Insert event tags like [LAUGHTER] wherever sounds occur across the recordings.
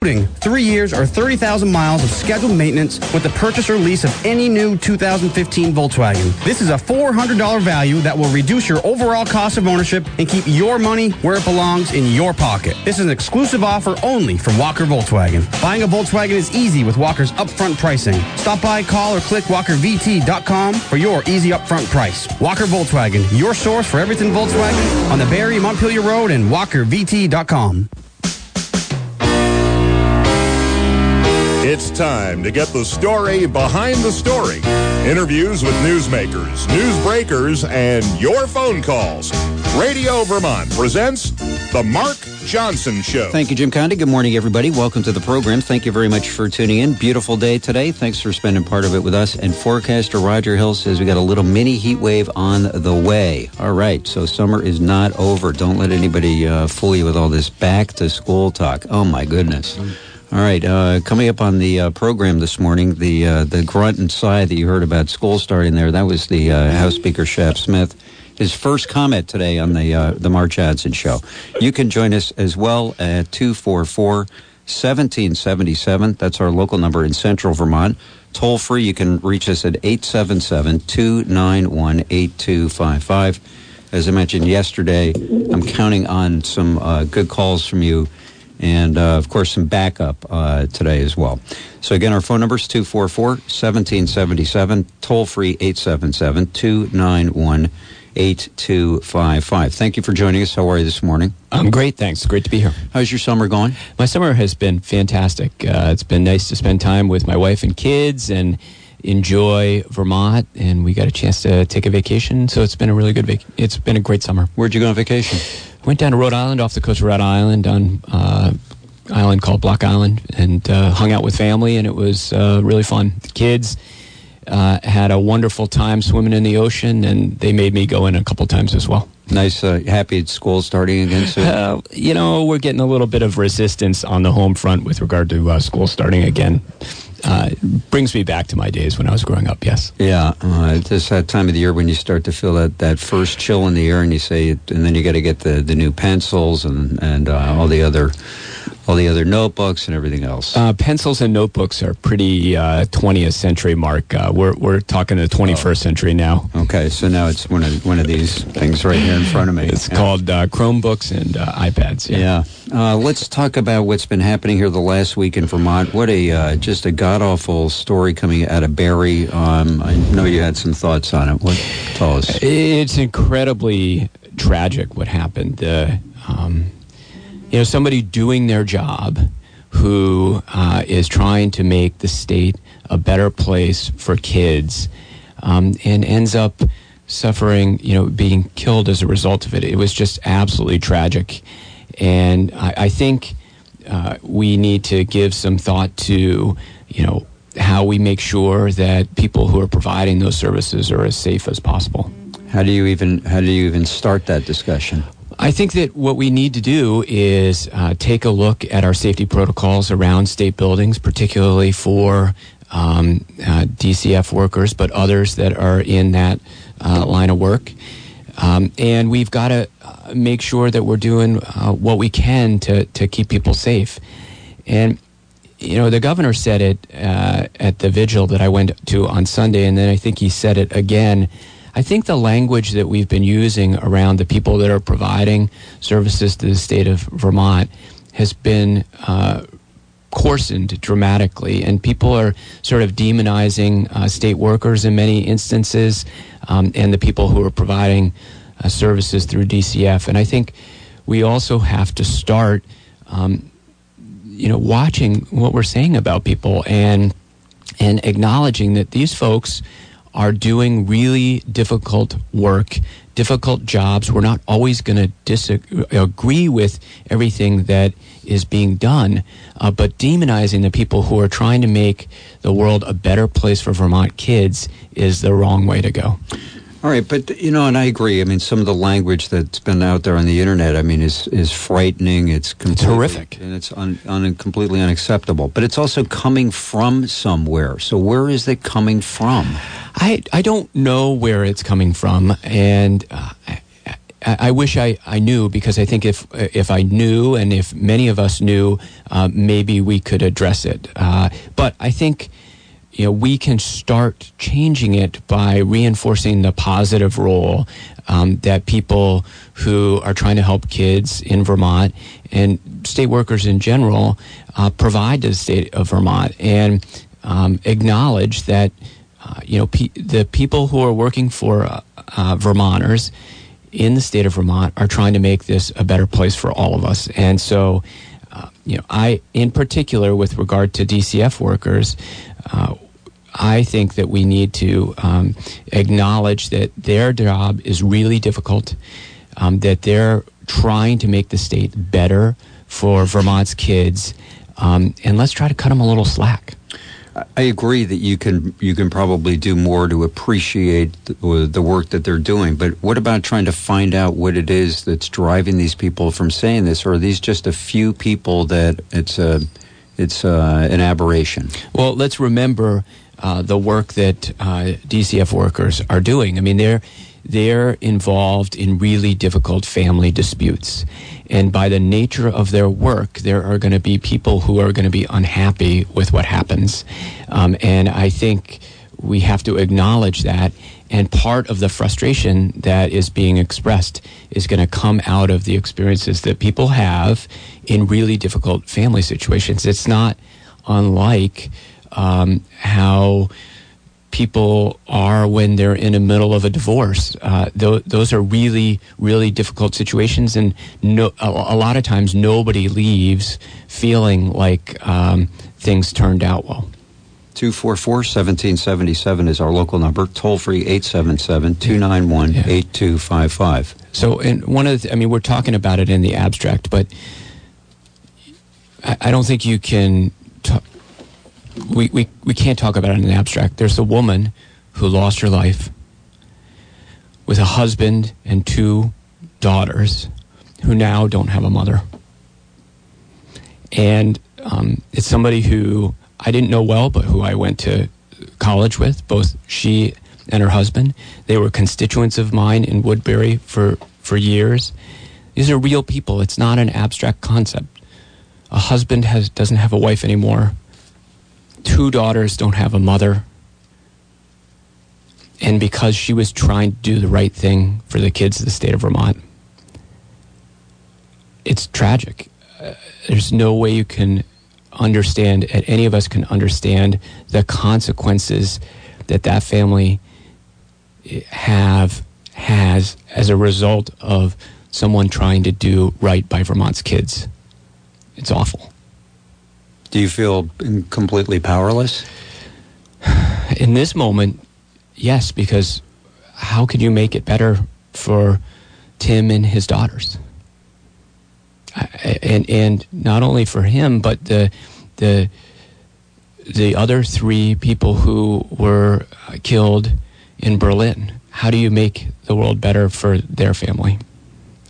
Three years or 30,000 miles of scheduled maintenance with the purchase or lease of any new 2015 Volkswagen. This is a $400 value that will reduce your overall cost of ownership and keep your money where it belongs in your pocket. This is an exclusive offer only from Walker Volkswagen. Buying a Volkswagen is easy with Walker's upfront pricing. Stop by, call, or click walkervt.com for your easy upfront price. Walker Volkswagen, your source for everything Volkswagen on the Barre Montpelier Road and walkervt.com. time to get the story behind the story. Interviews with newsmakers, newsbreakers, and your phone calls. Radio Vermont presents The Mark Johnson Show. Thank you, Jim Condi. Good morning, everybody. Welcome to the program. Thank you very much for tuning in. Beautiful day today. Thanks for spending part of it with us. And forecaster Roger Hill says we got a little mini heat wave on the way. All right, so summer is not over. Don't let anybody uh, fool you with all this back to school talk. Oh, my goodness. Mm. All right, uh, coming up on the uh, program this morning, the uh, the grunt and sigh that you heard about school starting there, that was the uh, House Speaker Shap Smith. His first comment today on the uh, the Mark Johnson show. You can join us as well at 244 1777. That's our local number in central Vermont. Toll free, you can reach us at 877 291 8255. As I mentioned yesterday, I'm counting on some uh, good calls from you and uh, of course some backup uh, today as well. So again, our phone number is 244-1777, toll free 877-291-8255. Thank you for joining us. How are you this morning? I'm great, thanks. Great to be here. How's your summer going? My summer has been fantastic. Uh, it's been nice to spend time with my wife and kids and enjoy Vermont, and we got a chance to take a vacation. So it's been a really good vac- It's been a great summer. Where'd you go on vacation? Went down to Rhode Island, off the coast of Rhode Island, on uh, island called Block Island, and uh, hung out with family, and it was uh, really fun. The kids uh, had a wonderful time swimming in the ocean, and they made me go in a couple times as well. Nice, uh, happy school starting again soon. Uh, you know, we're getting a little bit of resistance on the home front with regard to uh, school starting again uh, brings me back to my days when I was growing up. Yes. Yeah, uh, it's that time of the year when you start to feel that, that first chill in the air, and you say, and then you got to get the, the new pencils and and uh, all the other all the other notebooks and everything else. Uh, pencils and notebooks are pretty uh, 20th century mark. Uh, we're, we're talking the 21st oh. century now. Okay, so now it's one of one of these things right here in front of me. It's yeah. called uh, Chromebooks and uh, iPads. Yeah. yeah. Uh, let's talk about what's been happening here the last week in Vermont. What a just a god awful story coming out of Barre. Um, I know you had some thoughts on it. What tell us? It's incredibly tragic what happened. Um, you know, somebody doing their job who uh, is trying to make the state a better place for kids um, and ends up suffering, you know, being killed as a result of it. It was just absolutely tragic. And I, I think uh, we need to give some thought to, you know, how we make sure that people who are providing those services are as safe as possible. How do you even how do you even start that discussion? I think that what we need to do is uh, take a look at our safety protocols around state buildings, particularly for um, uh, DCF workers, but others that are in that uh, line of work. Um, and we've got to uh, make sure that we're doing uh, what we can to, to keep people safe. And, you know, the governor said it uh, at the vigil that I went to on Sunday, and then I think he said it again I think the language that we've been using around the people that are providing services to the state of Vermont has been uh, coarsened dramatically, and people are sort of demonizing uh, state workers in many instances, um, and the people who are providing uh, services through DCF. And I think we also have to start, um, you know, watching what we're saying about people and and acknowledging that these folks are doing really difficult work, difficult jobs. We're not always going to disagree with everything that is being done, uh, but demonizing the people who are trying to make the world a better place for Vermont kids is the wrong way to go. All right, but you know, and I agree. I mean, some of the language that's been out there on the internet, I mean, is is frightening. It's, it's horrific, and it's un, un, completely unacceptable. But it's also coming from somewhere. So where is it coming from? I I don't know where it's coming from, and uh, I, I wish I, I knew because I think if if I knew and if many of us knew, uh, maybe we could address it. Uh, but I think you know we can start changing it by reinforcing the positive role um, that people who are trying to help kids in Vermont and state workers in general uh, provide to the state of Vermont and um, acknowledge that uh, you know pe- the people who are working for uh, uh, Vermonters in the state of Vermont are trying to make this a better place for all of us. And so, uh, you know, I, in particular, with regard to DCF workers, uh, I think that we need to um, acknowledge that their job is really difficult, um, that they're trying to make the state better for Vermont's kids, um, and let's try to cut them a little slack. I agree that you can you can probably do more to appreciate the, the, work that they're doing. But what about trying to find out what it is that's driving these people from saying this, or are these just a few people that it's a it's a, an aberration? Well, let's remember uh, the work that uh, DCF workers are doing. I mean, they're they're involved in really difficult family disputes. And by the nature of their work, there are going to be people who are going to be unhappy with what happens. Um, and I think we have to acknowledge that. And part of the frustration that is being expressed is going to come out of the experiences that people have in really difficult family situations. It's not unlike um, how people are when they're in the middle of a divorce. Uh, th- those are really, really difficult situations, and no, a, a, lot of times nobody leaves feeling like um, things turned out well. 244 1777 is our local number. Toll free 877 291 8255. So, and one of the, I mean, we're talking about it in the abstract, but I, I don't think you can we, we, we can't talk about it in an abstract. There's a woman who lost her life with a husband and two daughters who now don't have a mother. And um, it's somebody who I didn't know well, but who I went to college with, both she and her husband. They were constituents of mine in Woodbury for, for years. These are real people. It's not an abstract concept. A husband has, doesn't have a wife anymore two daughters don't have a mother. And because she was trying to do the right thing for the kids of the state of Vermont, it's tragic. Uh, there's no way you can understand, and any of us can understand the consequences that that family have has as a result of someone trying to do right by Vermont's kids. It's awful. Do you feel completely powerless? In this moment, yes, because how could you make it better for Tim and his daughters? And and not only for him, but the the the other three people who were killed in Berlin. How do you make the world better for their family?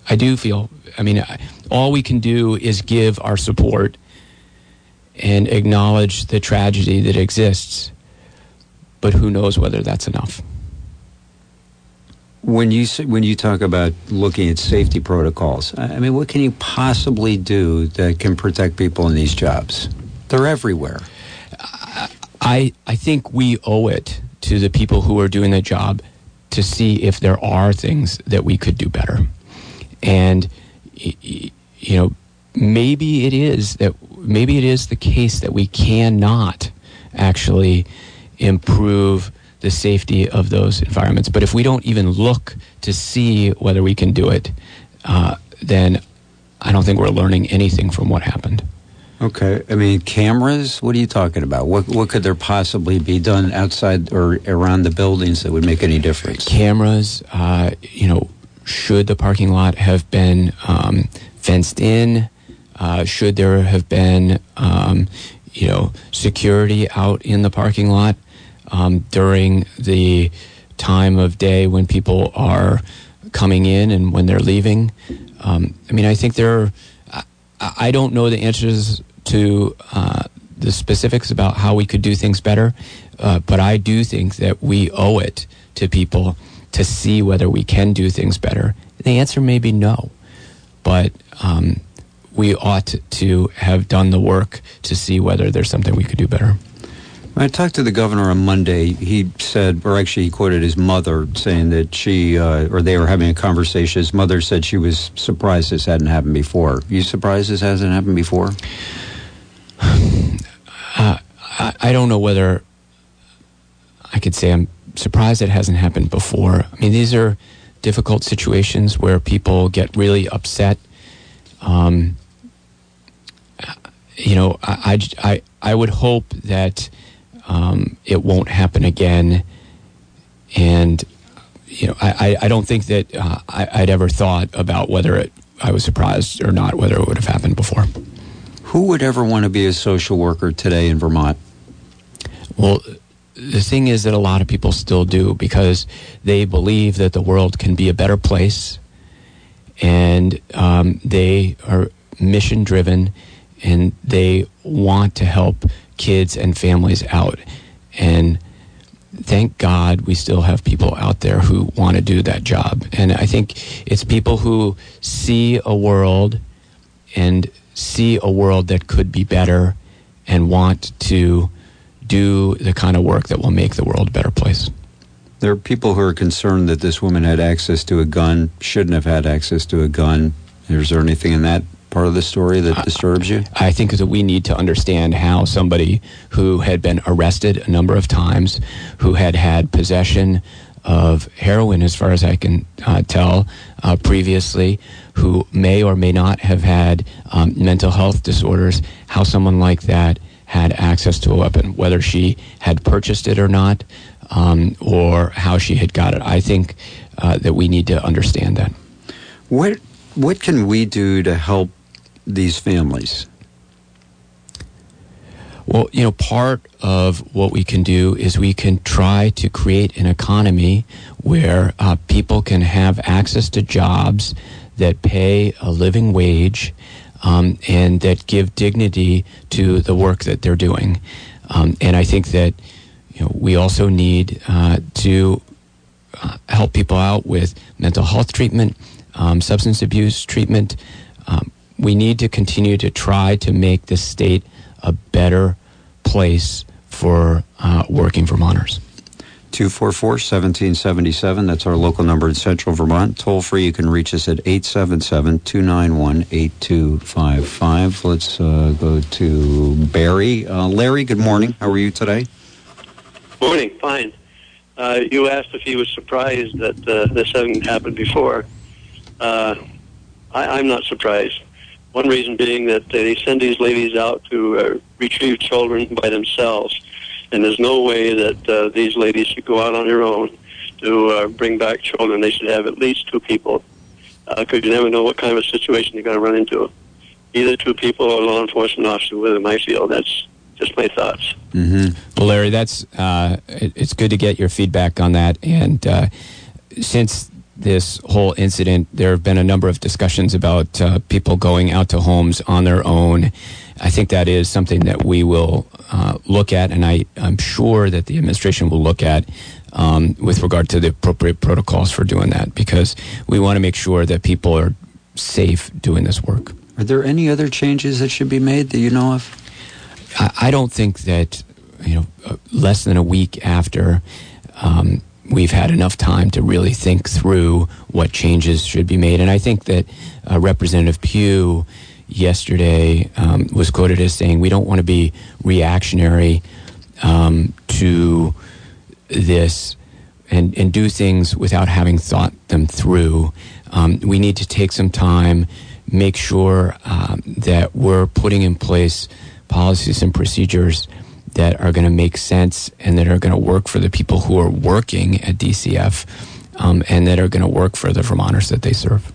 I do feel. I mean, all we can do is give our support and acknowledge the tragedy that exists. But who knows whether that's enough? When you when you talk about looking at safety protocols, I mean, what can you possibly do that can protect people in these jobs? They're everywhere. I I think we owe it to the people who are doing the job to see if there are things that we could do better, and you know maybe it is that maybe it is the case that we cannot actually improve the safety of those environments. But if we don't even look to see whether we can do it, uh, then I don't think we're learning anything from what happened. Okay, I mean cameras. What are you talking about? What what could there possibly be done outside or around the buildings that would make any difference? Cameras. Uh, you know, should the parking lot have been um, fenced in? Uh, should there have been, um, you know, security out in the parking lot um, during the time of day when people are coming in and when they're leaving? Um, I mean, I think there. Are, I, I don't know the answers to uh, the specifics about how we could do things better, uh, but I do think that we owe it to people to see whether we can do things better The answer may be no, but um, we ought to have done the work to see whether there's something we could do better. I talked to the governor on Monday, he said, or actually, he quoted his mother saying that she, uh, or they were having a conversation. His mother said she was surprised this hadn't happened before. Are you surprised this hasn't happened before? [SIGHS] Uh, I, I don't know whether I could say I'm surprised it hasn't happened before. I mean, these are difficult situations where people get really upset. Um, you know, I, I, I would hope that um, it won't happen again. And you know, I, I don't think that uh, I, would ever thought about whether it, I was surprised or not whether it would have happened before. Who would ever want to be a social worker today in Vermont? Well, the thing is that a lot of people still do because they believe that the world can be a better place, and um, they are mission driven, and they want to help kids and families out. And thank God we still have people out there who want to do that job. And I think it's people who see a world and see a world that could be better and want to do the kind of work that will make the world a better place. There are people who are concerned that this woman had access to a gun, shouldn't have had access to a gun. Is there anything in that part of the story that disturbs you? I think that we need to understand how somebody who had been arrested a number of times, who had had possession of heroin, as far as I can uh, tell, uh, previously, who may or may not have had um, mental health disorders, how someone like that had access to a weapon, whether she had purchased it or not, um, or how she had got it. I think uh, that we need to understand that. What what can we do to help these families? Well, you know, part of what we can do is we can try to create an economy where uh, people can have access to jobs that pay a living wage um, and that give dignity to the work that they're doing. Um, and I think that you know, we also need uh, to uh, help people out with mental health treatment, um, substance abuse treatment, um, we need to continue to try to make the state a better place for uh, working Vermonters. 244 1777. That's our local number in central Vermont. Toll free, you can reach us at 877 291 8255. Let's uh, go to Barre. Uh, Larry, good morning. How are you today? Morning, fine. Uh, you asked if he was surprised that uh, this hadn't happened before. Uh, I, I'm not surprised. One reason being that they send these ladies out to uh, retrieve children by themselves, and there's no way that uh, these ladies should go out on their own to uh, bring back children. They should have at least two people, because uh, you never know what kind of situation you're going to run into. Either two people or a law enforcement officer with them. I feel that's just my thoughts. Mm-hmm. Well, Larry, that's uh, it, it's good to get your feedback on that, and uh, since this whole incident, there have been a number of discussions about uh, people going out to homes on their own. I think that is something that we will uh, look at, and I, am sure that the administration will look at um, with regard to the appropriate protocols for doing that, because we want to make sure that people are safe doing this work. Are there any other changes that should be made that you know of? I, I don't think that you know uh, less than a week after um, we've had enough time to really think through what changes should be made. And I think that uh, Representative Pugh yesterday um, was quoted as saying, We don't want to be reactionary um, to this and, and do things without having thought them through. Um, we need to take some time, make sure um, that we're putting in place policies and procedures that are going to make sense and that are going to work for the people who are working at DCF um, and that are going to work for the Vermonters that they serve.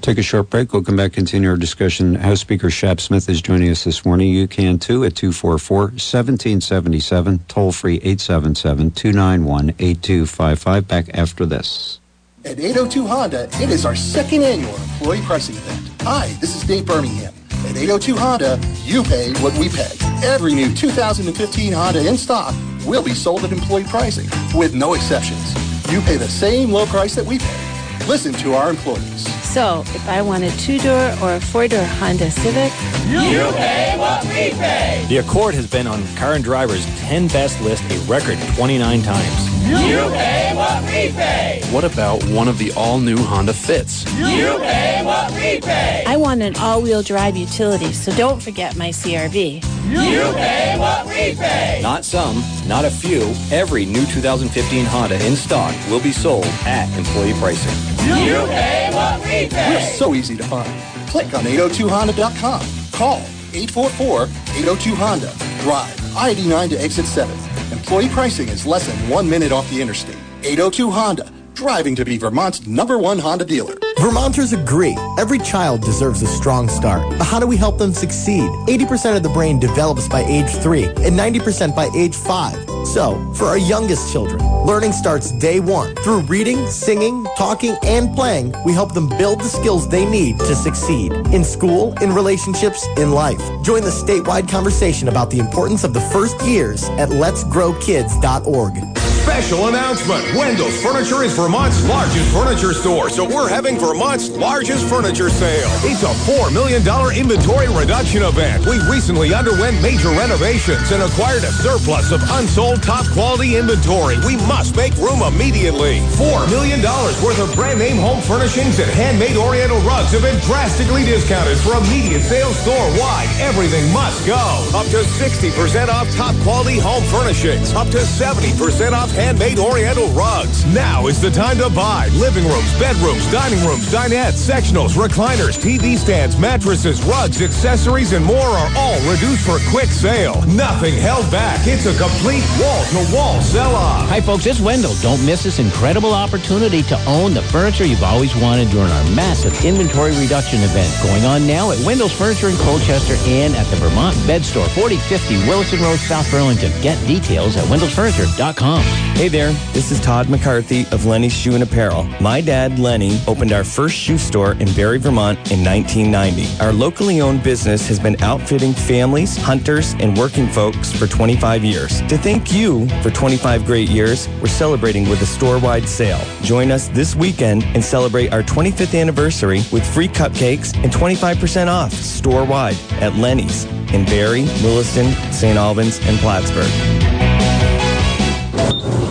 Take a short break. We'll come back and continue our discussion. House Speaker Shap Smith is joining us this morning. You can too at 244 1777, toll free 877 291 8255. Back after this. At 802 Honda, it is our second annual employee pricing event. Hi, this is Dave Birmingham. At 802 Honda, you pay what we pay. Every new 2015 Honda in stock will be sold at employee pricing, with no exceptions. You pay the same low price that we pay. Listen to our employees. So, if I want a two-door or a four-door Honda Civic, you pay what we pay. The Accord has been on Car and Driver's 10 best list a record 29 times. You pay what we pay. What about one of the all-new Honda Fits? You pay what we pay. I want an all-wheel drive utility, so don't forget my CRV. You pay what we pay. Not some, not a few. Every new 2015 Honda in stock will be sold at employee pricing. You pay what we pay. We're so easy to find. Click on 802honda.com. Call 844-802-HONDA. Drive I-89 to exit 7. Employee pricing is less than one minute off the interstate. 802 Honda. Driving to be Vermont's number one Honda dealer. Vermonters agree. Every child deserves a strong start. But how do we help them succeed? 80% of the brain develops by age 3 and 90% by age 5. So, for our youngest children, learning starts day one. Through reading, singing, talking, and playing, we help them build the skills they need to succeed. In school, in relationships, in life. Join the statewide conversation about the importance of the first years at letsgrowkids.org. Special announcement. Wendell's Furniture is Vermont's largest furniture store, so we're having Vermont's largest furniture sale. It's a $4 million inventory reduction event. We recently underwent major renovations and acquired a surplus of unsold top quality inventory. We must make room immediately. $4 million worth of brand name home furnishings and handmade oriental rugs have been drastically discounted for immediate sales store wide. Everything must go. Up to 60% off top quality home furnishings. Up to 70% off handmade oriental rugs. Now is the time to buy. Living rooms, bedrooms, dining rooms, dinettes, sectionals, recliners, TV stands, mattresses, rugs, accessories, and more are all reduced for quick sale. Nothing held back. It's a complete wall-to-wall sell-off. Hi, folks. It's Wendell. Don't miss this incredible opportunity to own the furniture you've always wanted during our massive inventory reduction event going on now at Wendell's Furniture in Colchester and at the Vermont Bed Store, 4050 Williston Road, South Burlington. Get details at wendellsfurniture.com. Hey there, this is Todd McCarthy of Lenny's Shoe and Apparel. My dad, Lenny, opened our first shoe store in Barre, Vermont in 1990. Our locally owned business has been outfitting families, hunters, and working folks for 25 years. To thank you for 25 great years, we're celebrating with a store-wide sale. Join us this weekend and celebrate our 25th anniversary with free cupcakes and 25% off store-wide at Lenny's in Barre, Williston, St. Albans, and Plattsburgh.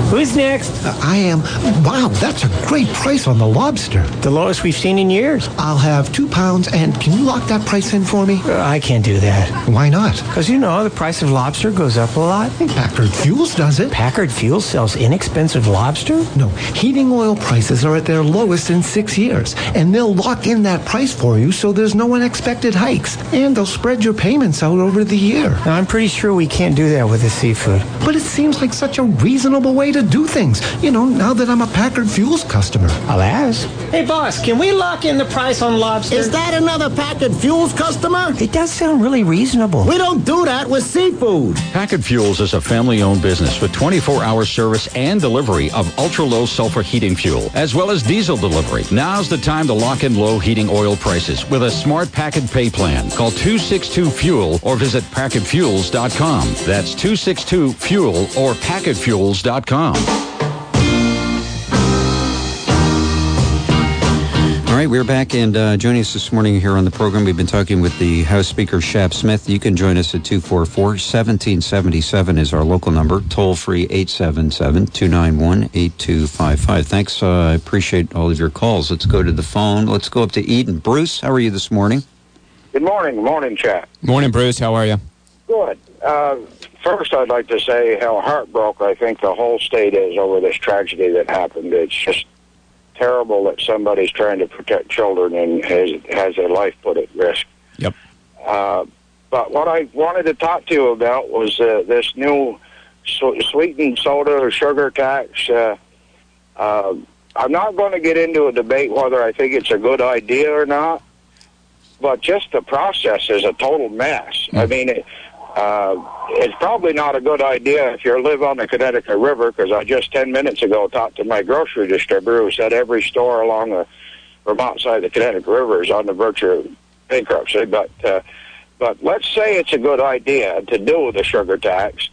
Who's next? Uh, I am. Wow, that's a great price on the lobster. The lowest we've seen in years. I'll have two pounds, and can you lock that price in for me? Uh, I can't do that. Why not? Because you know the price of lobster goes up a lot. Packard Fuels does it. Packard Fuels sells inexpensive lobster? No, heating oil prices are at their lowest in six years, and they'll lock in that price for you so there's no unexpected hikes, and they'll spread your payments out over the year. Now, I'm pretty sure we can't do that with the seafood. But it seems like such a reasonable way to do things. You know, now that I'm a Packard Fuels customer. I'll ask. Hey, boss, can we lock in the price on lobster? Is that another Packard Fuels customer? It does sound really reasonable. We don't do that with seafood. Packard Fuels is a family-owned business with 24-hour service and delivery of ultra-low sulfur heating fuel, as well as diesel delivery. Now's the time to lock in low heating oil prices with a smart Packard pay plan. Call 262-FUEL or visit PackardFuels.com. That's 262-FUEL or PackardFuels.com. All right, we're back, and uh, joining us this morning here on the program, we've been talking with the House Speaker, Shap Smith. You can join us at 244-1777 is our local number, toll-free 877-291-8255. Thanks, uh, I appreciate all of your calls. Let's go to the phone. Let's go up to Eden. Bruce, how are you this morning? Good morning. Morning, Shap. Morning, Bruce. How are you? Good. Uh, first, I'd like to say how heartbroken I think the whole state is over this tragedy that happened. It's just terrible that somebody's trying to protect children and has has their life put at risk. Yep. Uh, but what I wanted to talk to you about was uh, this new sweetened soda or sugar tax. Uh, uh, I'm not going to get into a debate whether I think it's a good idea or not, but just the process is a total mess. I mean, it, uh, it's probably not a good idea if you live on the Connecticut River, because I just 10 minutes ago talked to my grocery distributor who said every store along the Vermont side of the Connecticut River is on the verge of bankruptcy. But, uh, but let's say it's a good idea to do with the sugar tax.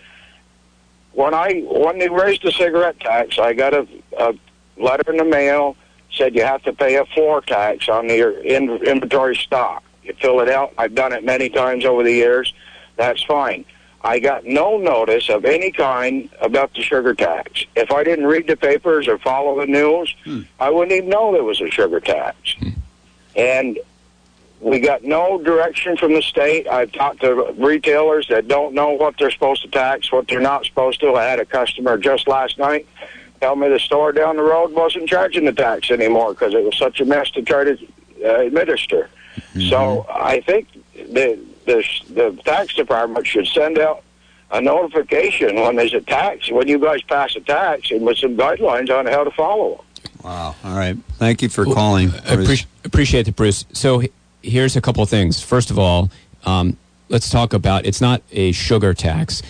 When I when they raised the cigarette tax, I got a, a letter in the mail said you have to pay a floor tax on your in- inventory stock. You fill it out. I've done it many times over the years. That's fine. I got no notice of any kind about the sugar tax. If I didn't read the papers or follow the news, hmm. I wouldn't even know there was a sugar tax. Hmm. And we got no direction from the state. I've talked to retailers that don't know what they're supposed to tax, what they're not supposed to. I had a customer just last night tell me the store down the road wasn't charging the tax anymore because it was such a mess to try to uh, administer. Mm-hmm. So I think the, the the tax department should send out a notification when there's a tax, when you guys pass a tax, and with some guidelines on how to follow them. Wow. All right. Thank you for calling. I appreciate it, Bruce. So here's a couple of things. First of all, um, let's talk about it's not a sugar tax.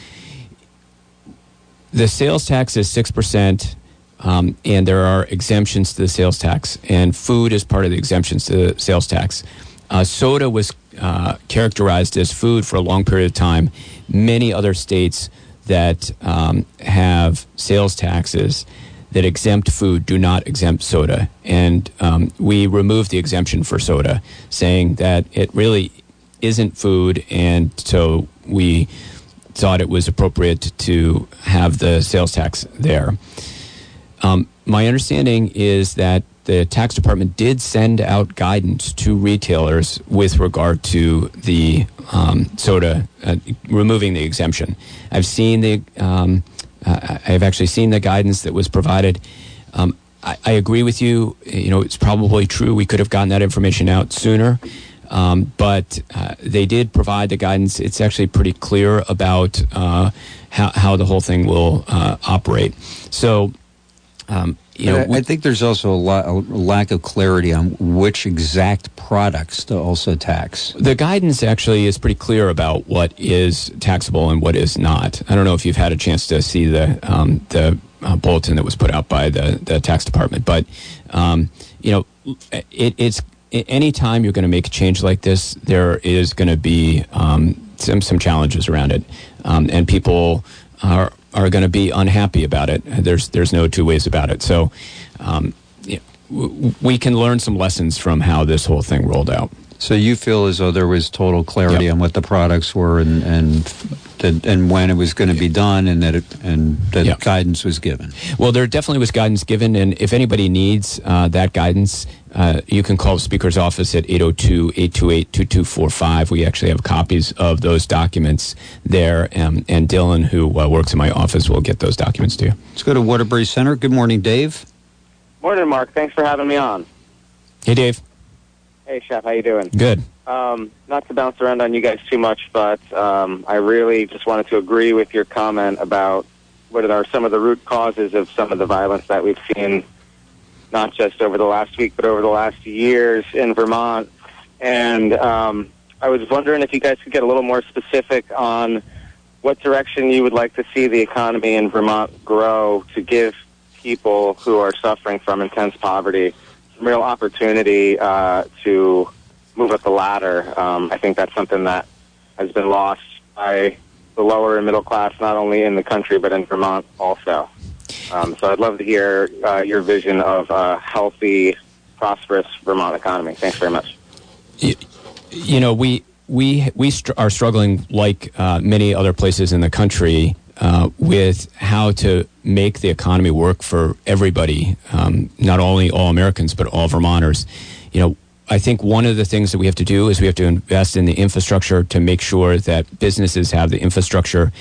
The sales tax is 6%, um, and there are exemptions to the sales tax, and food is part of the exemptions to the sales tax. Uh, soda was uh, characterized as food for a long period of time. Many other states that um, have sales taxes that exempt food do not exempt soda. And um, we removed the exemption for soda, saying that it really isn't food, and so we thought it was appropriate to have the sales tax there. Um, my understanding is that the tax department did send out guidance to retailers with regard to the um, soda, uh, removing the exemption. I've seen the, um, uh, I've actually seen the guidance that was provided. Um, I, I agree with you. You know, it's probably true. We could have gotten that information out sooner. Um, but uh, they did provide the guidance. It's actually pretty clear about uh, how, how the whole thing will uh, operate. So, um, you know, I, I think there's also a, la- a lack of clarity on which exact products to also tax. The guidance actually is pretty clear about what is taxable and what is not. I don't know if you've had a chance to see the um, the uh, bulletin that was put out by the the tax department, but um, you know, it, it's any time you're going to make a change like this, there is going to be um, some some challenges around it, um, and people are are going to be unhappy about it. There's there's no two ways about it. So. Um, you know, w- we can learn some lessons from how this whole thing rolled out. So you feel as though there was total clarity on what the products were and and that, and when it was going to be done, and that it, and that guidance was given. Well, there definitely was guidance given, and if anybody needs uh, that guidance, uh, you can call the Speaker's office at 802 828 2245. We actually have copies of those documents there, um, and Dylan, who uh, works in my office, will get those documents to you. Let's go to Waterbury Center. Good morning, Dave. Morning, Mark. Thanks for having me on. Hey, Dave. Hey, Chef. How you doing? Good. Um, not to bounce around on you guys too much, but um, I really just wanted to agree with your comment about what are some of the root causes of some of the violence that we've seen, not just over the last week, but over the last years in Vermont. And um, I was wondering if you guys could get a little more specific on what direction you would like to see the economy in Vermont grow to give people who are suffering from intense poverty some real opportunity uh, to move up the ladder. Um, I think that's something that has been lost by the lower and middle class, not only in the country but in Vermont also. Um, so I'd love to hear uh, your vision of a healthy, prosperous Vermont economy. Thanks very much. You know, we we we str- are struggling like uh, many other places in the country uh, with how to make the economy work for everybody, um, not only all Americans but all Vermonters. You know, I think one of the things that we have to do is we have to invest in the infrastructure to make sure that businesses have the infrastructure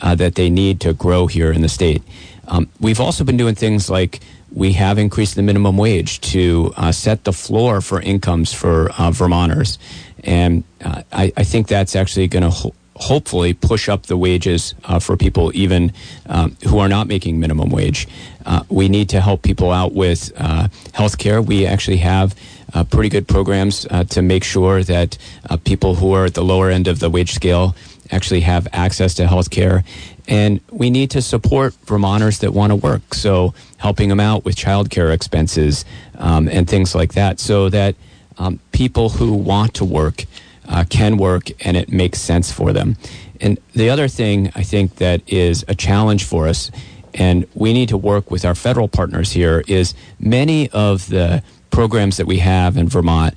uh, that they need to grow here in the state. Um, we've also been doing things like we have increased the minimum wage to uh, set the floor for incomes for uh, Vermonters. And uh, I, I think that's actually going to ho- hopefully push up the wages uh, for people even um, who are not making minimum wage. Uh, we need to help people out with uh, health care. We actually have uh, pretty good programs to make sure that people who are at the lower end of the wage scale actually have access to health care. And we need to support Vermonters that want to work. So helping them out with childcare expenses um, and things like that so that um, people who want to work uh, can work and it makes sense for them. And the other thing I think that is a challenge for us, and we need to work with our federal partners here. Is many of the programs that we have in Vermont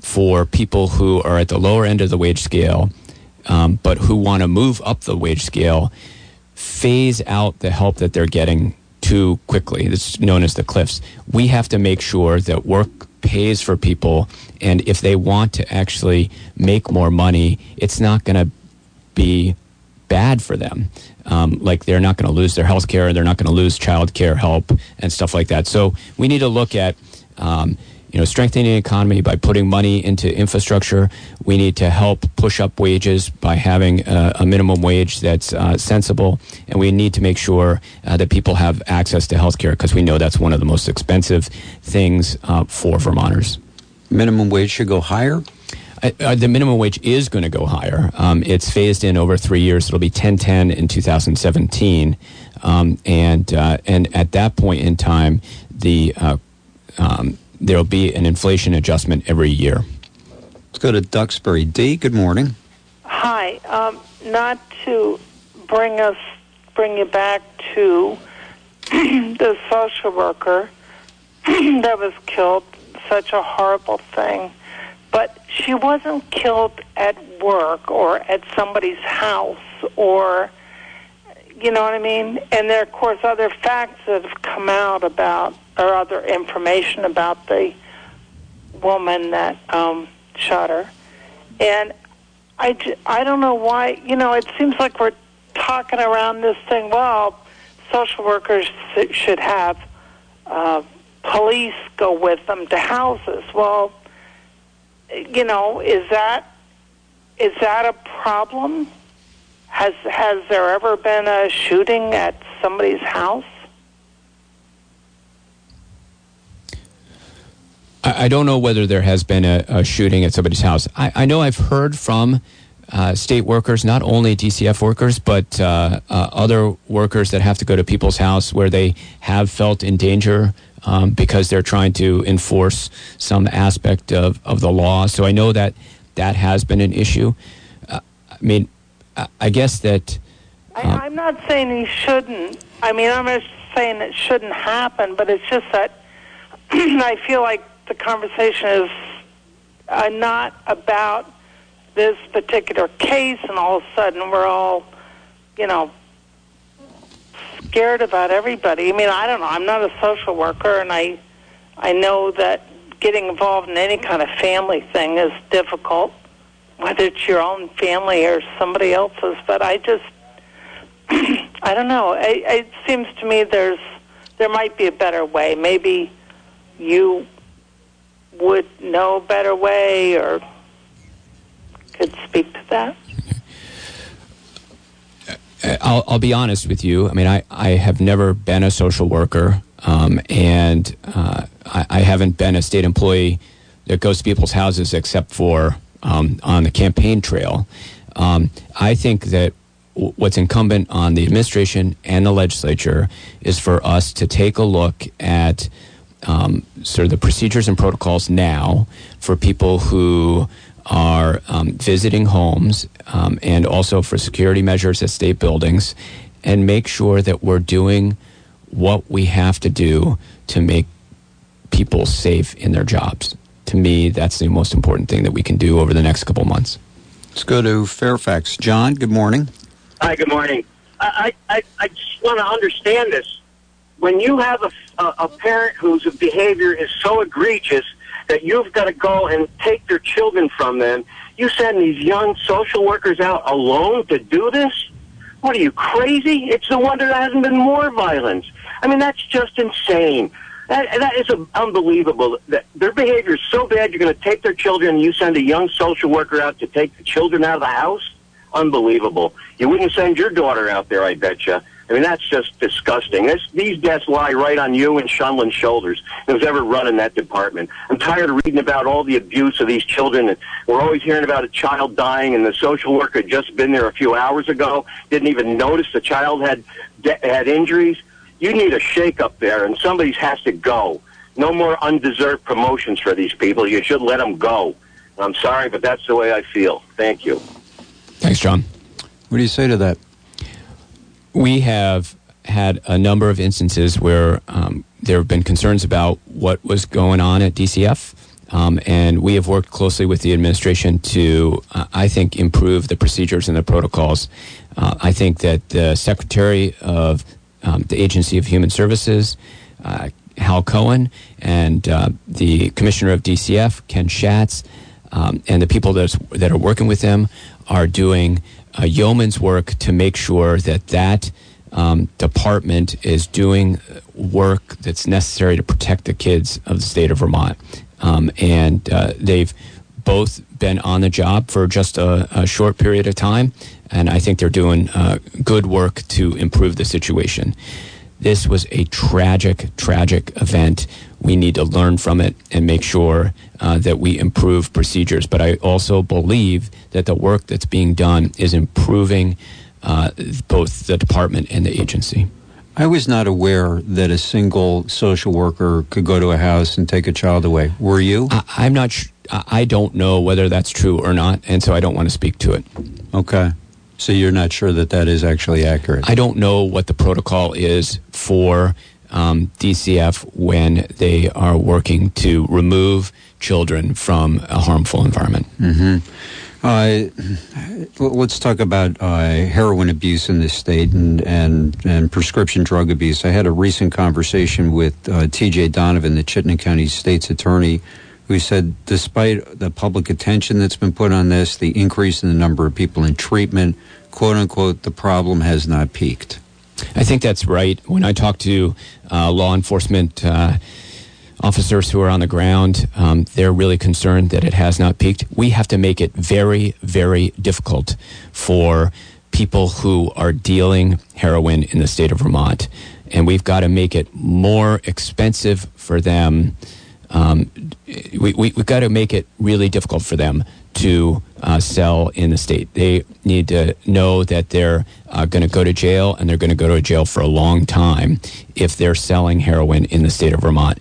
for people who are at the lower end of the wage scale, um, but who want to move up the wage scale, phase out the help that they're getting too quickly. It's known as the cliffs. We have to make sure that work pays for people, and if they want to actually make more money, it's not going to be bad for them. Um, like they're not going to lose their health care, they're not going to lose child care help and stuff like that. So we need to look at. Um, you know, strengthening the economy by putting money into infrastructure. We need to help push up wages by having a, a minimum wage that's uh, sensible, and we need to make sure uh, that people have access to health care because we know that's one of the most expensive things uh, for Vermonters. Minimum wage should go higher. Uh, the minimum wage is going to go higher. Um, it's phased in over three years. It'll be 1010 in 2017, um, and uh, and at that point in time, the uh, um, there'll be an inflation adjustment every year. Let's go to Duxbury. D. Good morning. Hi. Um, not to bring us bring you back to [CLEARS THROAT] the social worker [CLEARS THROAT] that was killed. Such a horrible thing but she wasn't killed at work or at somebody's house or you know what I mean? And there are of course other facts that have come out about or other information about the woman that um shot her. And I, I don't know why, you know, it seems like we're talking around this thing, well, social workers should have uh, police go with them to houses. Well, you know, is that is that a problem? Has has there ever been a shooting at somebody's house? I, I don't know whether there has been a, a shooting at somebody's house. I, I know I've heard from uh, state workers, not only DCF workers, but uh, uh, other workers that have to go to people's house where they have felt in danger um, because they're trying to enforce some aspect of, of the law. So I know that that has been an issue. Uh, I mean, I guess that. Uh, I, I'm not saying he shouldn't. I mean, I'm just saying it shouldn't happen, but it's just that [CLEARS THROAT] I feel like the conversation is uh, not about this particular case, and all of a sudden we're all, you know, scared about everybody. I mean, I don't know. I'm not a social worker, and I, I know that getting involved in any kind of family thing is difficult, whether it's your own family or somebody else's. But I just, [CLEARS THROAT] I don't know. It, it seems to me there's there might be a better way. Maybe you would know a better way, or could speak to that. I'll, I'll, be honest with you. I mean, I, I have never been a social worker, um, and uh, I, I, haven't been a state employee that goes to people's houses except for um, on the campaign trail. Um, I think that w- what's incumbent on the administration and the legislature is for us to take a look at um, sort of the procedures and protocols now for people who are um, visiting homes um, and also for security measures at state buildings and make sure that we're doing what we have to do to make people safe in their jobs. To me, that's the most important thing that we can do over the next couple months. Let's go to Fairfax. John, good morning. Hi, good morning. I, I, I just want to understand this. When you have a, a, a parent whose behavior is so egregious that you've got to go and take their children from them. You send these young social workers out alone to do this? What are you, crazy? It's no wonder there hasn't been more violence. I mean, that's just insane. That, that is unbelievable. That their behavior is so bad, you're going to take their children and you send a young social worker out to take the children out of the house? Unbelievable. You wouldn't send your daughter out there, I bet you. I mean, that's just disgusting. This, these deaths lie right on you and Shumlin's shoulders. Who's ever running that department? I'm tired of reading about all the abuse of these children. And we're always hearing about a child dying, and the social worker had just been there a few hours ago, didn't even notice the child had had injuries. You need a shake up there, and somebody has to go. No more undeserved promotions for these people. You should let them go. I'm sorry, but that's the way I feel. Thank you. Thanks, John. What do you say to that? We have had a number of instances where um, there have been concerns about what was going on at DCF. Um, and we have worked closely with the administration to, uh, I think, improve the procedures and the protocols. Uh, I think that the Secretary of um, the Agency of Human Services, uh, Hal Cohen, and uh, the Commissioner of DCF, Ken Schatz, um, and the people that are working with them are doing a yeoman's work to make sure that that um, department is doing work that's necessary to protect the kids of the state of Vermont. Um, and uh, they've both been on the job for just a, a short period of time, and I think they're doing uh, good work to improve the situation. This was a tragic, tragic event. We need to learn from it and make sure uh, that we improve procedures. But I also believe that the work that's being done is improving uh, both the department and the agency. I was not aware that a single social worker could go to a house and take a child away. Were you? I, am not. Sh- I don't know whether that's true or not, and so I don't want to speak to it. Okay. So you're not sure that that is actually accurate? I don't know what the protocol is for um, DCF when they are working to remove children from a harmful environment. Mm-hmm. Uh, let's talk about uh, heroin abuse in this state and, and, and prescription drug abuse. I had a recent conversation with uh, T.J. Donovan, the Chittenden County State's Attorney, who said despite the public attention that's been put on this, the increase in the number of people in treatment, quote unquote, the problem has not peaked. I think that's right. When I talk to uh, law enforcement uh, officers who are on the ground, um, they're really concerned that it has not peaked. We have to make it very, very difficult for people who are dealing heroin in the state of Vermont. And we've got to make it more expensive for them um, we, we, have got to make it really difficult for them to uh, sell in the state. They need to know that they're uh, going to go to jail and they're going to go to jail for a long time if they're selling heroin in the state of Vermont.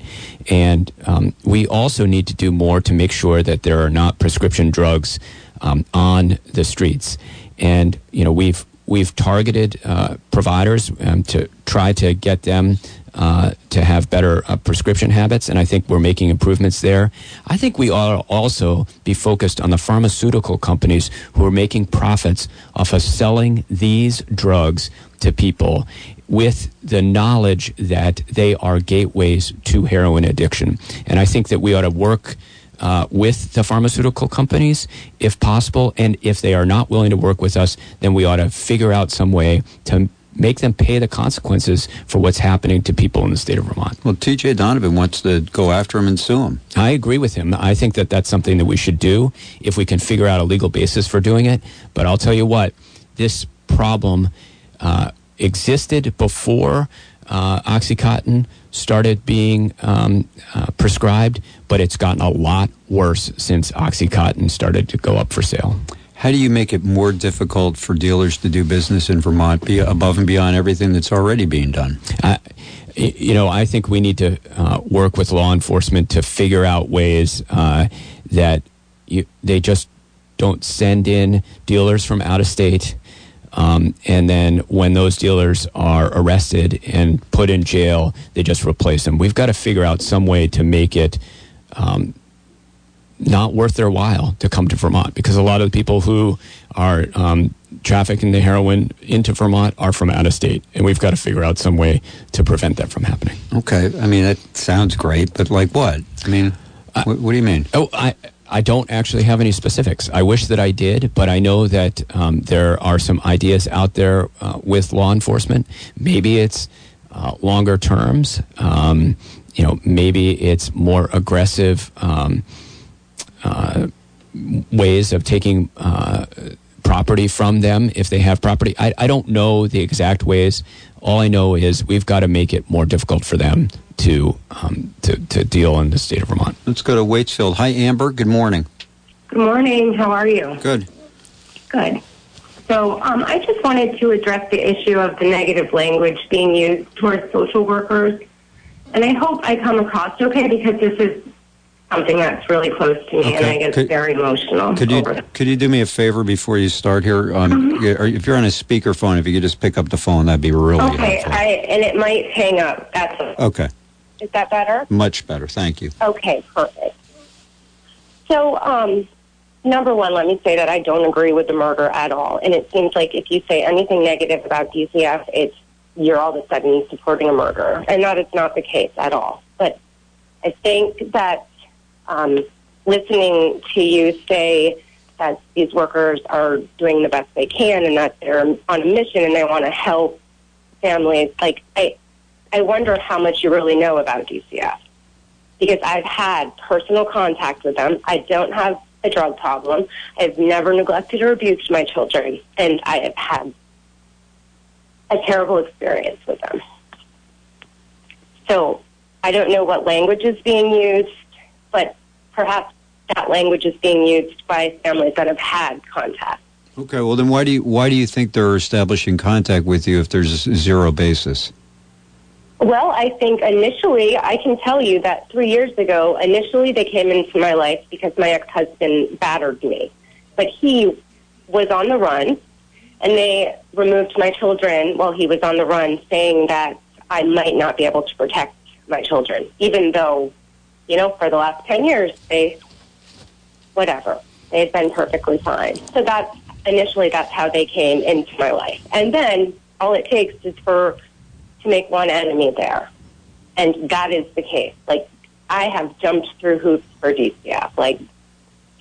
And um, we also need to do more to make sure that there are not prescription drugs um, on the streets. And, you know, we've we've targeted uh, providers um, to try to get them uh, to have better uh, prescription habits, and I think we're making improvements there. I think we ought to also be focused on the pharmaceutical companies who are making profits off of selling these drugs to people with the knowledge that they are gateways to heroin addiction. And I think that we ought to work. Uh, with the pharmaceutical companies, if possible, and if they are not willing to work with us, then we ought to figure out some way to make them pay the consequences for what's happening to people in the state of Vermont. Well, T.J. Donovan wants to go after him and sue him. I agree with him. I think that that's something that we should do if we can figure out a legal basis for doing it. But I'll tell you what, this problem uh, existed before uh, OxyContin started being um, uh, prescribed, but it's gotten a lot worse since OxyContin started to go up for sale. How do you make it more difficult for dealers to do business in Vermont, be above and beyond everything that's already being done? Uh, you know, I think we need to uh, work with law enforcement to figure out ways uh, that you, they just don't send in dealers from out of state. Um, and then when those dealers are arrested and put in jail, they just replace them. We've got to figure out some way to make it um, not worth their while to come to Vermont because a lot of the people who are um, trafficking the heroin into Vermont are from out of state, and we've got to figure out some way to prevent that from happening. Okay, I mean that sounds great, but like what? I mean, uh, what, what, do you mean? Oh, I. I don't actually have any specifics. I wish that I did, but I know that um, there are some ideas out there uh, with law enforcement. Maybe it's uh, longer terms. Um, you know, maybe it's more aggressive um, uh, ways of taking uh, property from them if they have property. I, I don't know the exact ways. All I know is we've got to make it more difficult for them to, um, to, to deal in the state of Vermont. Let's go to Waitsfield. Hi, Amber. Good morning. Good morning. How are you? Good. Good. So um, I just wanted to address the issue of the negative language being used towards social workers. And I hope I come across okay because this is something that's really close to me, and I get Could- very emotional. Could you could you do me a favor before you start here? Um, Mm-hmm. if you're on a speakerphone, if you could just pick up the phone, that'd be really Okay, helpful. I and it might hang up. That's Okay, is that better? much better. Thank you. Okay, perfect. So, um, number one, let me say that I don't agree with the murder at all. And it seems like if you say anything negative about DCF, it's you're all of a sudden supporting a murder, and that is not the case at all. But I think that Um, listening to you say that these workers are doing the best they can and that they're on a mission and they want to help families, like I, I wonder how much you really know about DCF because I've had personal contact with them. I don't have a drug problem. I've never neglected or abused my children, and I have had a terrible experience with them. So I don't know what language is being used, but perhaps that language is being used by families that have had contact. Okay, well then why do you why do you think they're establishing contact with you if there's zero basis? Well, I think initially, I can tell you that three years ago, initially they came into my life because my ex-husband battered me. But he was on the run, and they removed my children while he was on the run, saying that I might not be able to protect my children, even though, you know, for the last 10 years, they, whatever, they've been perfectly fine. So that's, initially, that's how they came into my life. And then all it takes is for to make one enemy there. And that is the case. Like, I have jumped through hoops for DCF, like,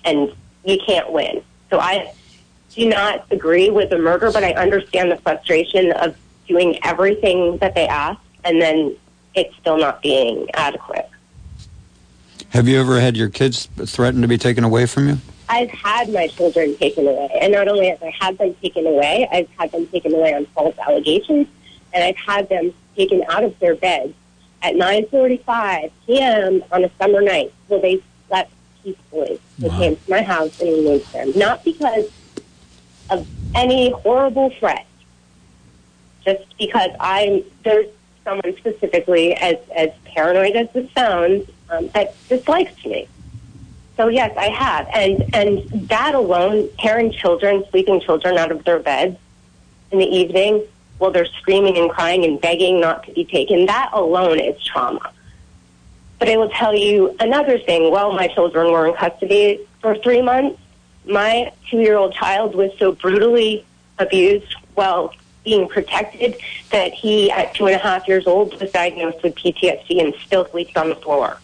and you can't win. So I do not agree with the murder, but I understand the frustration of doing everything that they ask and then it's still not being adequate. Have you ever had your kids threatened to be taken away from you? I've had my children taken away, and not only have I had them taken away, I've had them taken away on false allegations, and I've had them taken out of their beds at 9:45 p.m. on a summer night, where they slept peacefully. They came to my house and removed them, not because of any horrible threat, just because I'm there's someone specifically, as as paranoid as this sounds, um, that dislikes me. So yes, I have, and and that alone, tearing children, sleeping children out of their beds in the evening while they're screaming and crying and begging not to be taken, that alone is trauma. But I will tell you another thing. While my children were in custody for three months, my two-year-old child was so brutally abused while being protected that he, at two and a half years old, was diagnosed with PTSD and still sleeps on the floor.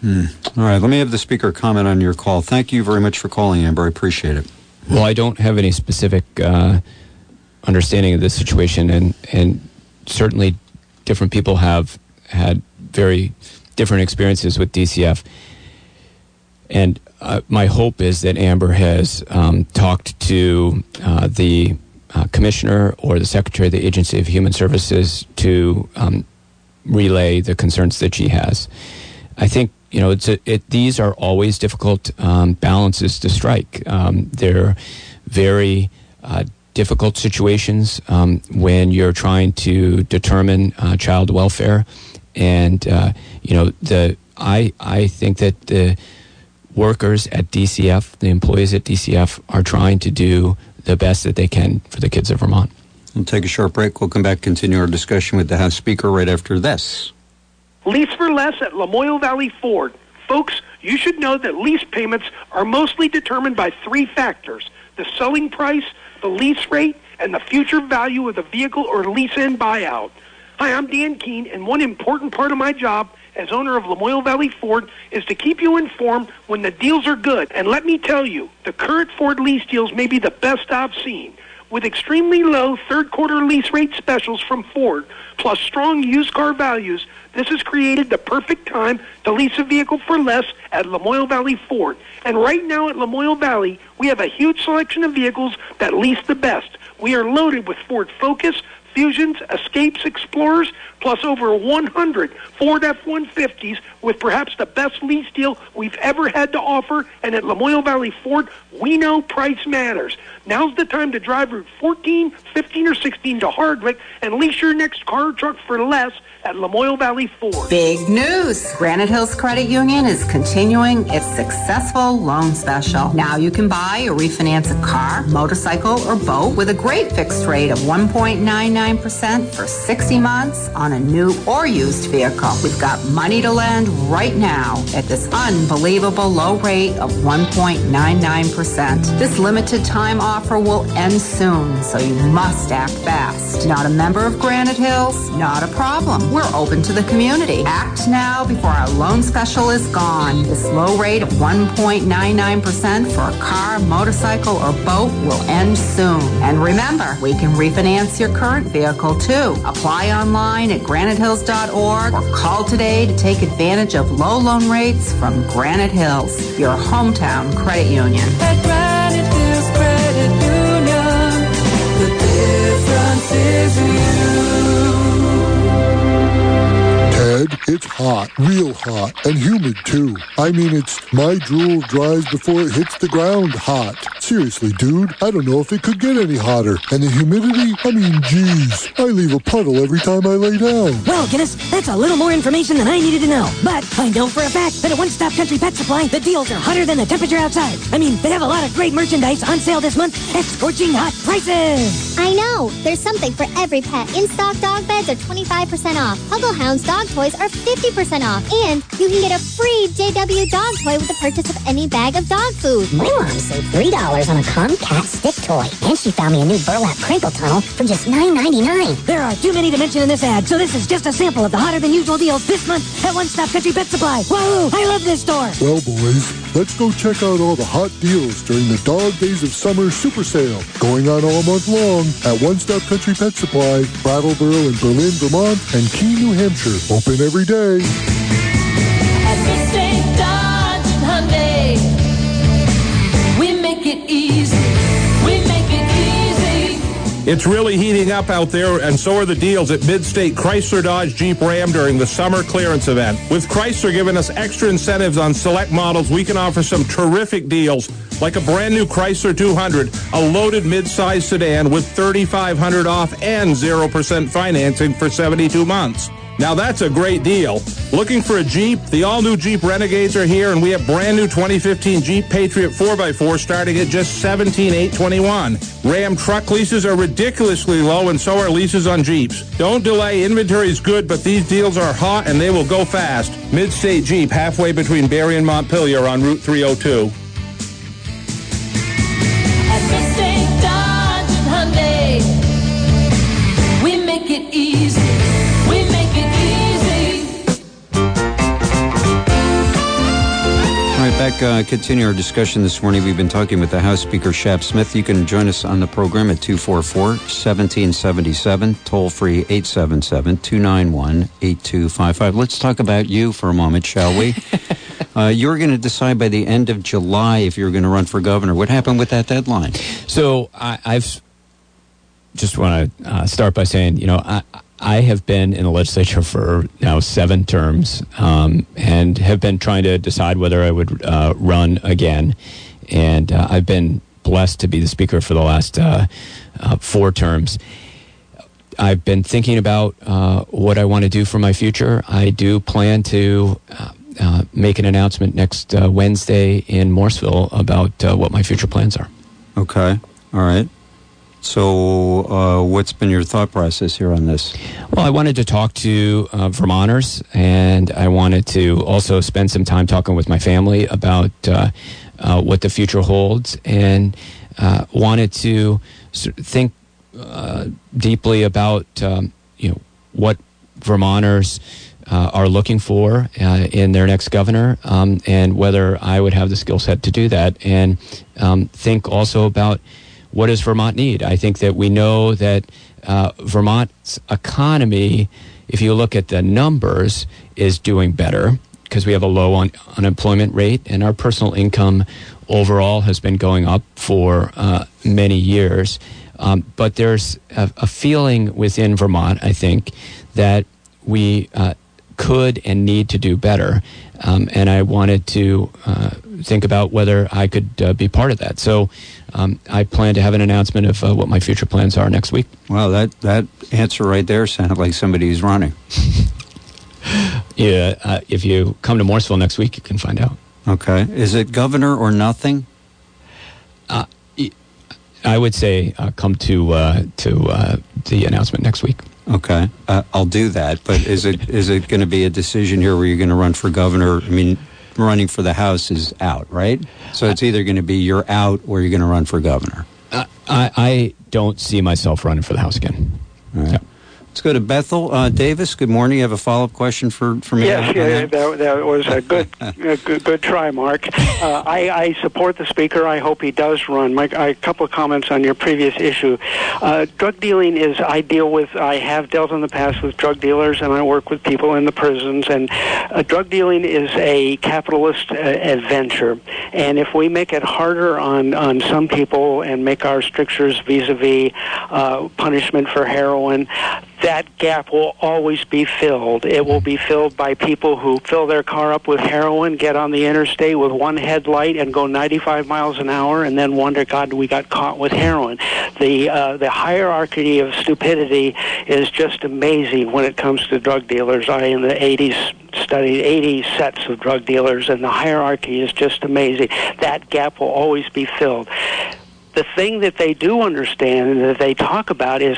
Hmm. All right, let me have the speaker comment on your call. Thank you very much for calling, Amber. I appreciate it. Well, I don't have any specific uh, understanding of this situation, and and certainly different people have had very different experiences with DCF. And uh, my hope is that Amber has um, talked to uh, the uh, commissioner or the secretary of the Agency of Human Services to um, relay the concerns that she has. I think you know it's a, it. These are always difficult um, balances to strike. Um, they're very uh, difficult situations um, when you're trying to determine uh, child welfare, and uh, you know the. I I think that the workers at DCF, the employees at DCF, are trying to do the best that they can for the kids of Vermont. We'll take a short break. We'll come back, continue our discussion with the House Speaker right after this. Lease for less at Lamoille Valley Ford. Folks, you should know that lease payments are mostly determined by three factors the selling price, the lease rate, and the future value of the vehicle or lease in buyout. Hi, I'm Dan Keene, and one important part of my job as owner of Lamoille Valley Ford is to keep you informed when the deals are good. And let me tell you, the current Ford lease deals may be the best I've seen. With extremely low third quarter lease rate specials from Ford, plus strong used car values, this has created the perfect time to lease a vehicle for less at Lamoille Valley Ford. And right now at Lamoille Valley, we have a huge selection of vehicles that lease the best. We are loaded with Ford Focus, Fusions, Escapes, Explorers, plus over 100 Ford F-150s with perhaps the best lease deal we've ever had to offer. And at Lamoille Valley Ford, we know price matters. Now's the time to drive Route 14, 15, or 16 to Hardwick and lease your next car or truck for less at Lamoille Valley Ford. Big news! Granite Hills Credit Union is continuing its successful loan special. Now you can buy or refinance a car, motorcycle, or boat with a great fixed rate of 1.99% for 60 months on a new or used vehicle. We've got money to lend right now at this unbelievable low rate of 1.99%. This limited time offer will end soon, so you must act fast. Not a member of Granite Hills? Not a problem. We're open to the community. Act now before our loan special is gone. This low rate of 1.99% for a car, motorcycle, or boat will end soon. And remember, we can refinance your current vehicle too. Apply online at granitehills.org or call today to take advantage of low loan rates from Granite Hills, your hometown credit union. Is you. Ted, it's hot, real hot, and humid too. I mean, it's my drool dries before it hits the ground hot. Seriously, dude, I don't know if it could get any hotter. And the humidity, I mean, geez, I leave a puddle every time I lay down. Well, Guinness, that's a little more information than I needed to know. But I know for a fact that at One Stop Country Pet Supply, the deals are hotter than the temperature outside. I mean, they have a lot of great merchandise on sale this month at scorching hot prices. I know. There's something for every pet. In-stock dog beds are 25% off. Huggle Hounds dog toys are 50% off. And you can get a free JW dog toy with the purchase of any bag of dog food. My mom saved $3 on a Comcat stick toy. And she found me a new burlap crinkle tunnel for just $9.99. There are too many to mention in this ad, so this is just a sample of the hotter than usual deals this month at One Stop Country Pet Supply. Whoa, I love this store. Well, boys, let's go check out all the hot deals during the Dog Days of Summer Super Sale, going on all month long at One Stop Country Pet Supply, Brattleboro in Berlin, Vermont, and Keene, New Hampshire. Open every day. At Mid-State Dodge Hyundai, we make it easy. We make it easy. It's really heating up out there, and so are the deals at Mid-State Chrysler Dodge Jeep Ram during the summer clearance event. With Chrysler giving us extra incentives on select models, we can offer some terrific deals, like a brand new Chrysler 200, a loaded mid-size sedan with 3500 off and 0% financing for 72 months. Now that's a great deal. Looking for a Jeep? The all-new Jeep Renegades are here, and we have brand new 2015 Jeep Patriot 4x4 starting at just 17,821. Ram truck leases are ridiculously low, and so are leases on Jeeps. Don't delay. Inventory is good, but these deals are hot and they will go fast. Mid-State Jeep, halfway between Barre and Montpelier on Route 302. Uh, continue our discussion this morning. We've been talking with the House Speaker, Shap Smith. You can join us on the program at 244 1777, toll free 877 291 8255. Let's talk about you for a moment, shall we? [LAUGHS] uh, you're going to decide by the end of July if you're going to run for governor. What happened with that deadline? So I, I've just want to uh, start by saying, you know, I, I have been in the legislature for now seven terms um, and have been trying to decide whether I would uh, run again. And uh, I've been blessed to be the speaker for the last uh, uh, four terms. I've been thinking about uh, what I want to do for my future. I do plan to uh, make an announcement next Wednesday in Morrisville about what my future plans are. Okay. All right. So, uh, what's been your thought process here on this? Well, I wanted to talk to uh, Vermonters, and I wanted to also spend some time talking with my family about uh, uh, what the future holds, and uh, wanted to think uh, deeply about um, you know what Vermonters are looking for in their next governor, um, and whether I would have the skill set to do that, and um, think also about what does Vermont need? I think that we know that uh, Vermont's economy, if you look at the numbers, is doing better because we have a low un- unemployment rate and our personal income overall has been going up for uh, many years. Um, but there's a, a feeling within Vermont, I think, that we uh, could and need to do better. Um, and I wanted to uh, think about whether I could uh, be part of that. So um, I plan to have an announcement of uh, what my future plans are next week. Well, that, that answer right there sounded like somebody who's running. [LAUGHS] Yeah, uh, if you come to Morrisville next week, you can find out. Okay. Is it governor or nothing? Uh, I would say uh, come to uh, to uh, the announcement next week. Okay, uh, I'll do that. But is it is it going to be a decision here where you're going to run for governor? I mean, running for the House is out, right? So it's either going to be you're out or you're going to run for governor. Uh, I, I don't see myself running for the House again. Right. Let's go to Bethel uh, Davis. Good morning. You have a follow up question for for me? Yes, yeah, that? that, that was a good, [LAUGHS] a good, good try, Mark. Uh, I, I support the speaker. I hope he does run. My, a couple of comments on your previous issue. Uh, drug dealing is I deal with. I have dealt in the past with drug dealers, and I work with people in the prisons. And uh, drug dealing is a capitalist uh, adventure. And if we make it harder on on some people and make our strictures vis-a-vis uh, punishment for heroin, that gap will always be filled. It will be filled by people who fill their car up with heroin, get on the interstate with one headlight, and go 95 miles an hour, and then wonder, God, we got caught with heroin. The uh, the hierarchy of stupidity is just amazing when it comes to drug dealers. I in the 80s studied 80 sets of drug dealers, and the hierarchy is just amazing. That gap will always be filled. The thing that they do understand and that they talk about is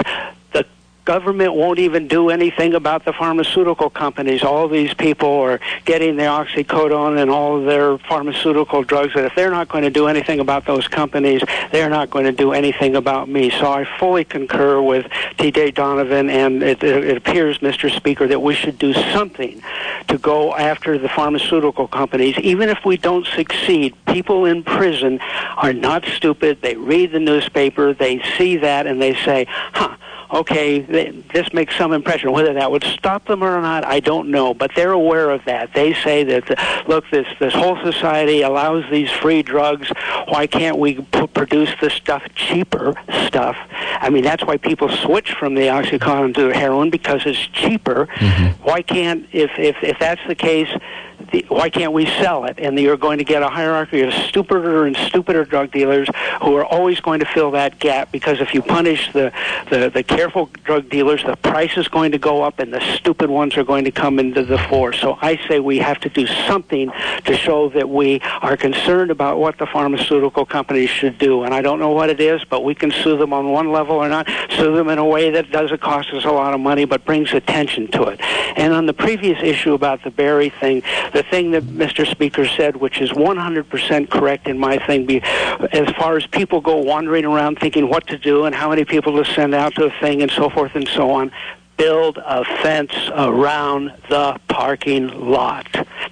government won't even do anything about the pharmaceutical companies. All these people are getting the oxycodone and all of their pharmaceutical drugs. That if they're not going to do anything about those companies, they're not going to do anything about me. So I fully concur with T.J. Donovan, and it, it appears, Mr. Speaker, that we should do something to go after the pharmaceutical companies. Even if we don't succeed, people in prison are not stupid. They read the newspaper, they see that, and they say, huh okay, th- this makes some impression. Whether that would stop them or not, I don't know. But they're aware of that. They say that, uh, look, this this whole society allows these free drugs. Why can't we p- produce the stuff cheaper stuff? I mean, that's why people switch from the oxycontin to the heroin because it's cheaper. Why can't if if if that's the case? The, why can't we sell it? And you're going to get a hierarchy of stupider and stupider drug dealers who are always going to fill that gap because if you punish the, the, the careful drug dealers, the price is going to go up and the stupid ones are going to come into the fore. So I say we have to do something to show that we are concerned about what the pharmaceutical companies should do. And I don't know what it is, but we can sue them on one level or not, sue them in a way that doesn't cost us a lot of money but brings attention to it. And on the previous issue about the Barre thing, the thing that Mr. Speaker said, which is 100% correct in my thing, be, as far as people go wandering around thinking what to do and how many people to send out to a thing and so forth and so on, build a fence around the parking lot.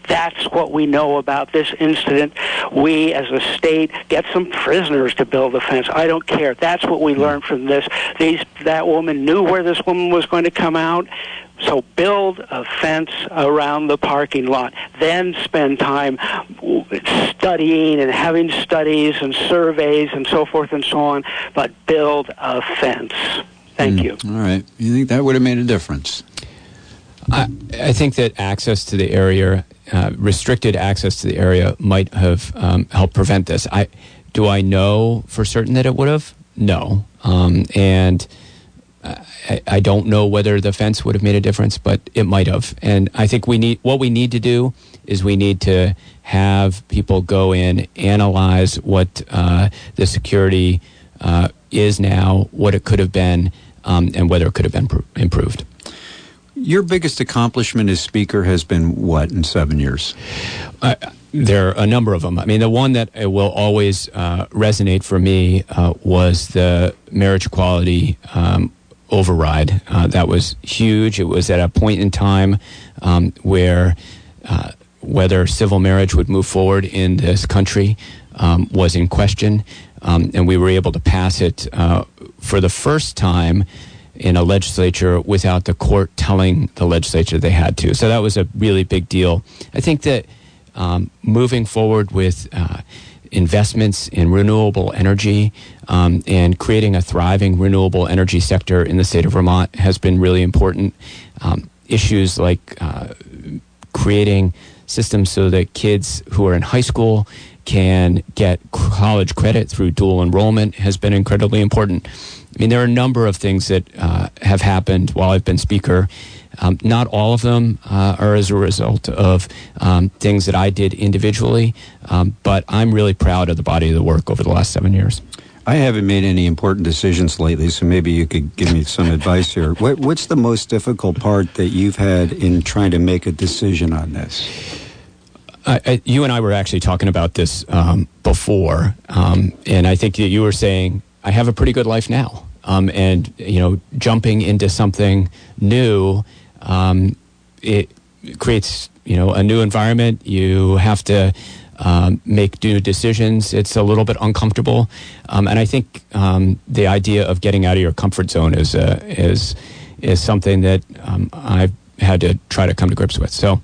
That's what we know about this incident. We, as a state, get some prisoners to build a fence. I don't care. That's what we learned from this. These, that woman knew where this woman was going to come out. So build a fence around the parking lot. Then spend time studying and having studies and surveys and so forth and so on. But build a fence. Thank you. All right. You think that would have made a difference? I, I think that access to the area, uh, restricted access to the area, might have um, helped prevent this. I do I know for certain that it would have? No, um, and I, I don't know whether the fence would have made a difference, but it might have. And I think we need what we need to do is we need to have people go in, analyze what uh, the security uh, is now, what it could have been, um, and whether it could have been pro- improved. Your biggest accomplishment as speaker has been what in seven years? Uh, there are a number of them. I mean, the one that will always uh, resonate for me uh, was the marriage equality um, override. Uh, that was huge. It was at a point in time um, where uh, whether civil marriage would move forward in this country um, was in question, um, and we were able to pass it uh, for the first time in a legislature without the court telling the legislature they had to. So that was a really big deal. I think that um, moving forward with uh, investments in renewable energy um, and creating a thriving renewable energy sector in the state of Vermont has been really important. Um, issues like uh, creating systems so that kids who are in high school can get college credit through dual enrollment has been incredibly important. I mean, there are a number of things that uh, have happened while I've been speaker. Um, not all of them uh, are as a result of um, things that I did individually, um, but I'm really proud of the body of the work over the last seven years. I haven't made any important decisions lately, so maybe you could give me some advice here. What, what's the most difficult part that you've had in trying to make a decision on this? I, I, you and I were actually talking about this um, before, um, and I think that you were saying I have a pretty good life now, um, and you know, jumping into something new, um, it creates you know a new environment. You have to um, make new decisions. It's a little bit uncomfortable, um, and I think the idea of getting out of your comfort zone is uh, is is something that I've had to try to come to grips with. So.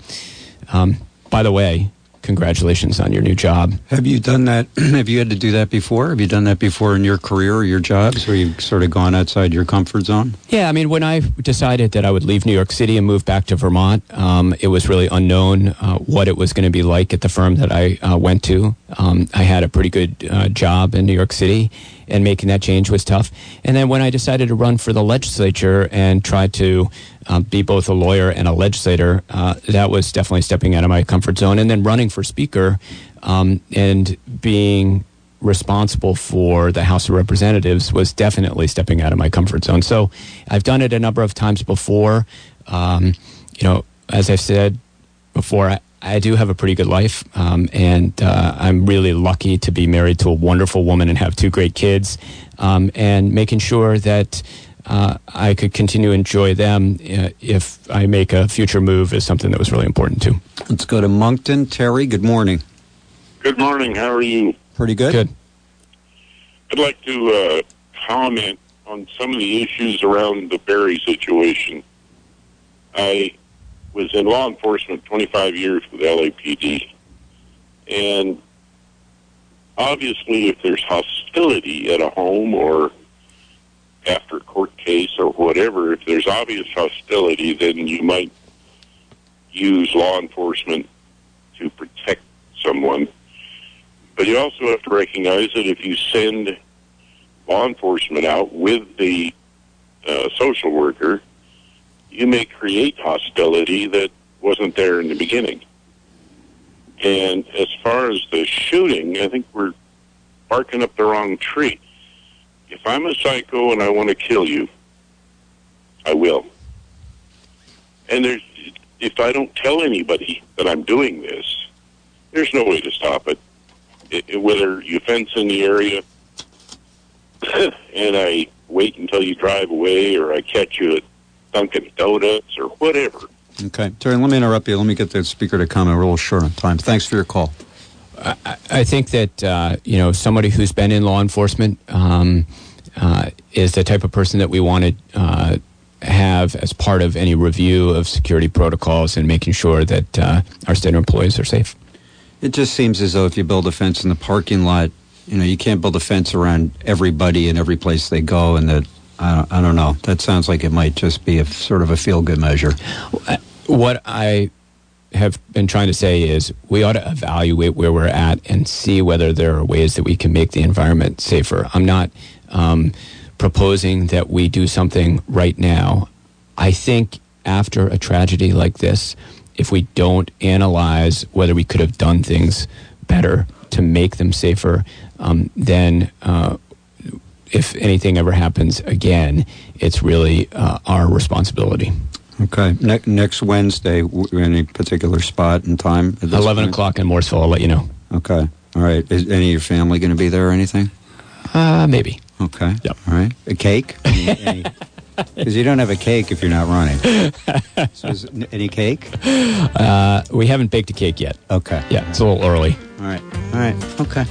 Um, by the way, congratulations on your new job. Have you done that? [CLEARS THROAT] have you had to do that before? Have you done that before in your career or your jobs where you've sort of gone outside your comfort zone? Yeah, I mean, when I decided that I would leave New York City and move back to Vermont, um, it was really unknown uh, what it was going to be like at the firm that I uh, went to. Um, I had a pretty good uh, job in New York City, and making that change was tough. And then when I decided to run for the legislature and try to um, be both a lawyer and a legislator, uh, that was definitely stepping out of my comfort zone. And then running for speaker um, and being responsible for the House of Representatives was definitely stepping out of my comfort zone. So I've done it a number of times before. Um, you know, as I've said before, I, I do have a pretty good life, um, and uh, I'm really lucky to be married to a wonderful woman and have two great kids, um, and making sure that uh, I could continue to enjoy them uh, if I make a future move is something that was really important too. Let's go to Monkton. Terry, good morning. Good morning. How are you? Pretty good. Good. I'd like to uh, comment on some of the issues around the Barre situation. I was in law enforcement 25 years with LAPD, and obviously, if there's hostility at a home or after a court case or whatever, if there's obvious hostility, then you might use law enforcement to protect someone. But you also have to recognize that if you send law enforcement out with the uh, social worker, you may create hostility that wasn't there in the beginning. And as far as the shooting, I think we're barking up the wrong tree. If I'm a psycho and I want to kill you, I will. And there's, if I don't tell anybody that I'm doing this, there's no way to stop it. it, it whether you fence in the area [COUGHS] and I wait until you drive away or I catch you at Dunkin' Donuts or whatever. Okay. Terry, let me interrupt you. Let me get the speaker to comment. We're a little short on time. Thanks for your call. I, I think that uh, you know somebody who's been in law enforcement um, uh, is the type of person that we want to uh, have as part of any review of security protocols and making sure that uh, our state employees are safe. It just seems as though if you build a fence in the parking lot, you know, you can't build a fence around everybody and every place they go, and that I don't, I don't know. That sounds like it might just be a sort of a feel good measure. What I have been trying to say is we ought to evaluate where we're at and see whether there are ways that we can make the environment safer. I'm not um, proposing that we do something right now. I think after a tragedy like this, if we don't analyze whether we could have done things better to make them safer, um, then uh, if anything ever happens again, it's really uh, our responsibility. Okay. Ne- next Wednesday, w- any particular spot and time? at this 11 point? o'clock in Morrisville, I'll let you know. Okay. All right. Is any of your family going to be there or anything? Uh, maybe. Okay. Yep. All right. A cake? [LAUGHS] Because you don't have a cake if you're not running. [LAUGHS] so is n- any cake? Uh, we haven't baked a cake yet. Okay. Yeah, it's a little early. All right. All right. Okay.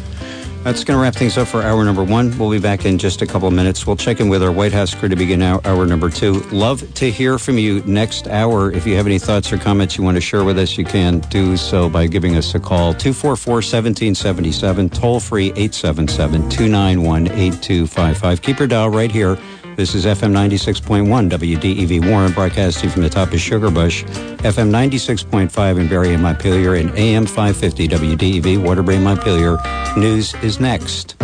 That's going to wrap things up for hour number one. We'll be back in just a couple of minutes. We'll check in with our White House crew to begin hour, hour number two. Love to hear from you next hour. If you have any thoughts or comments you want to share with us, you can do so by giving us a call 244 1777, toll free 877 291 8255. Keep your dial right here. This is FM 96.1 WDEV Warren, broadcasting from the top of Sugarbush, FM 96.5 in Barre and Montpelier, and AM 550 WDEV Waterbury, Montpelier. News is next.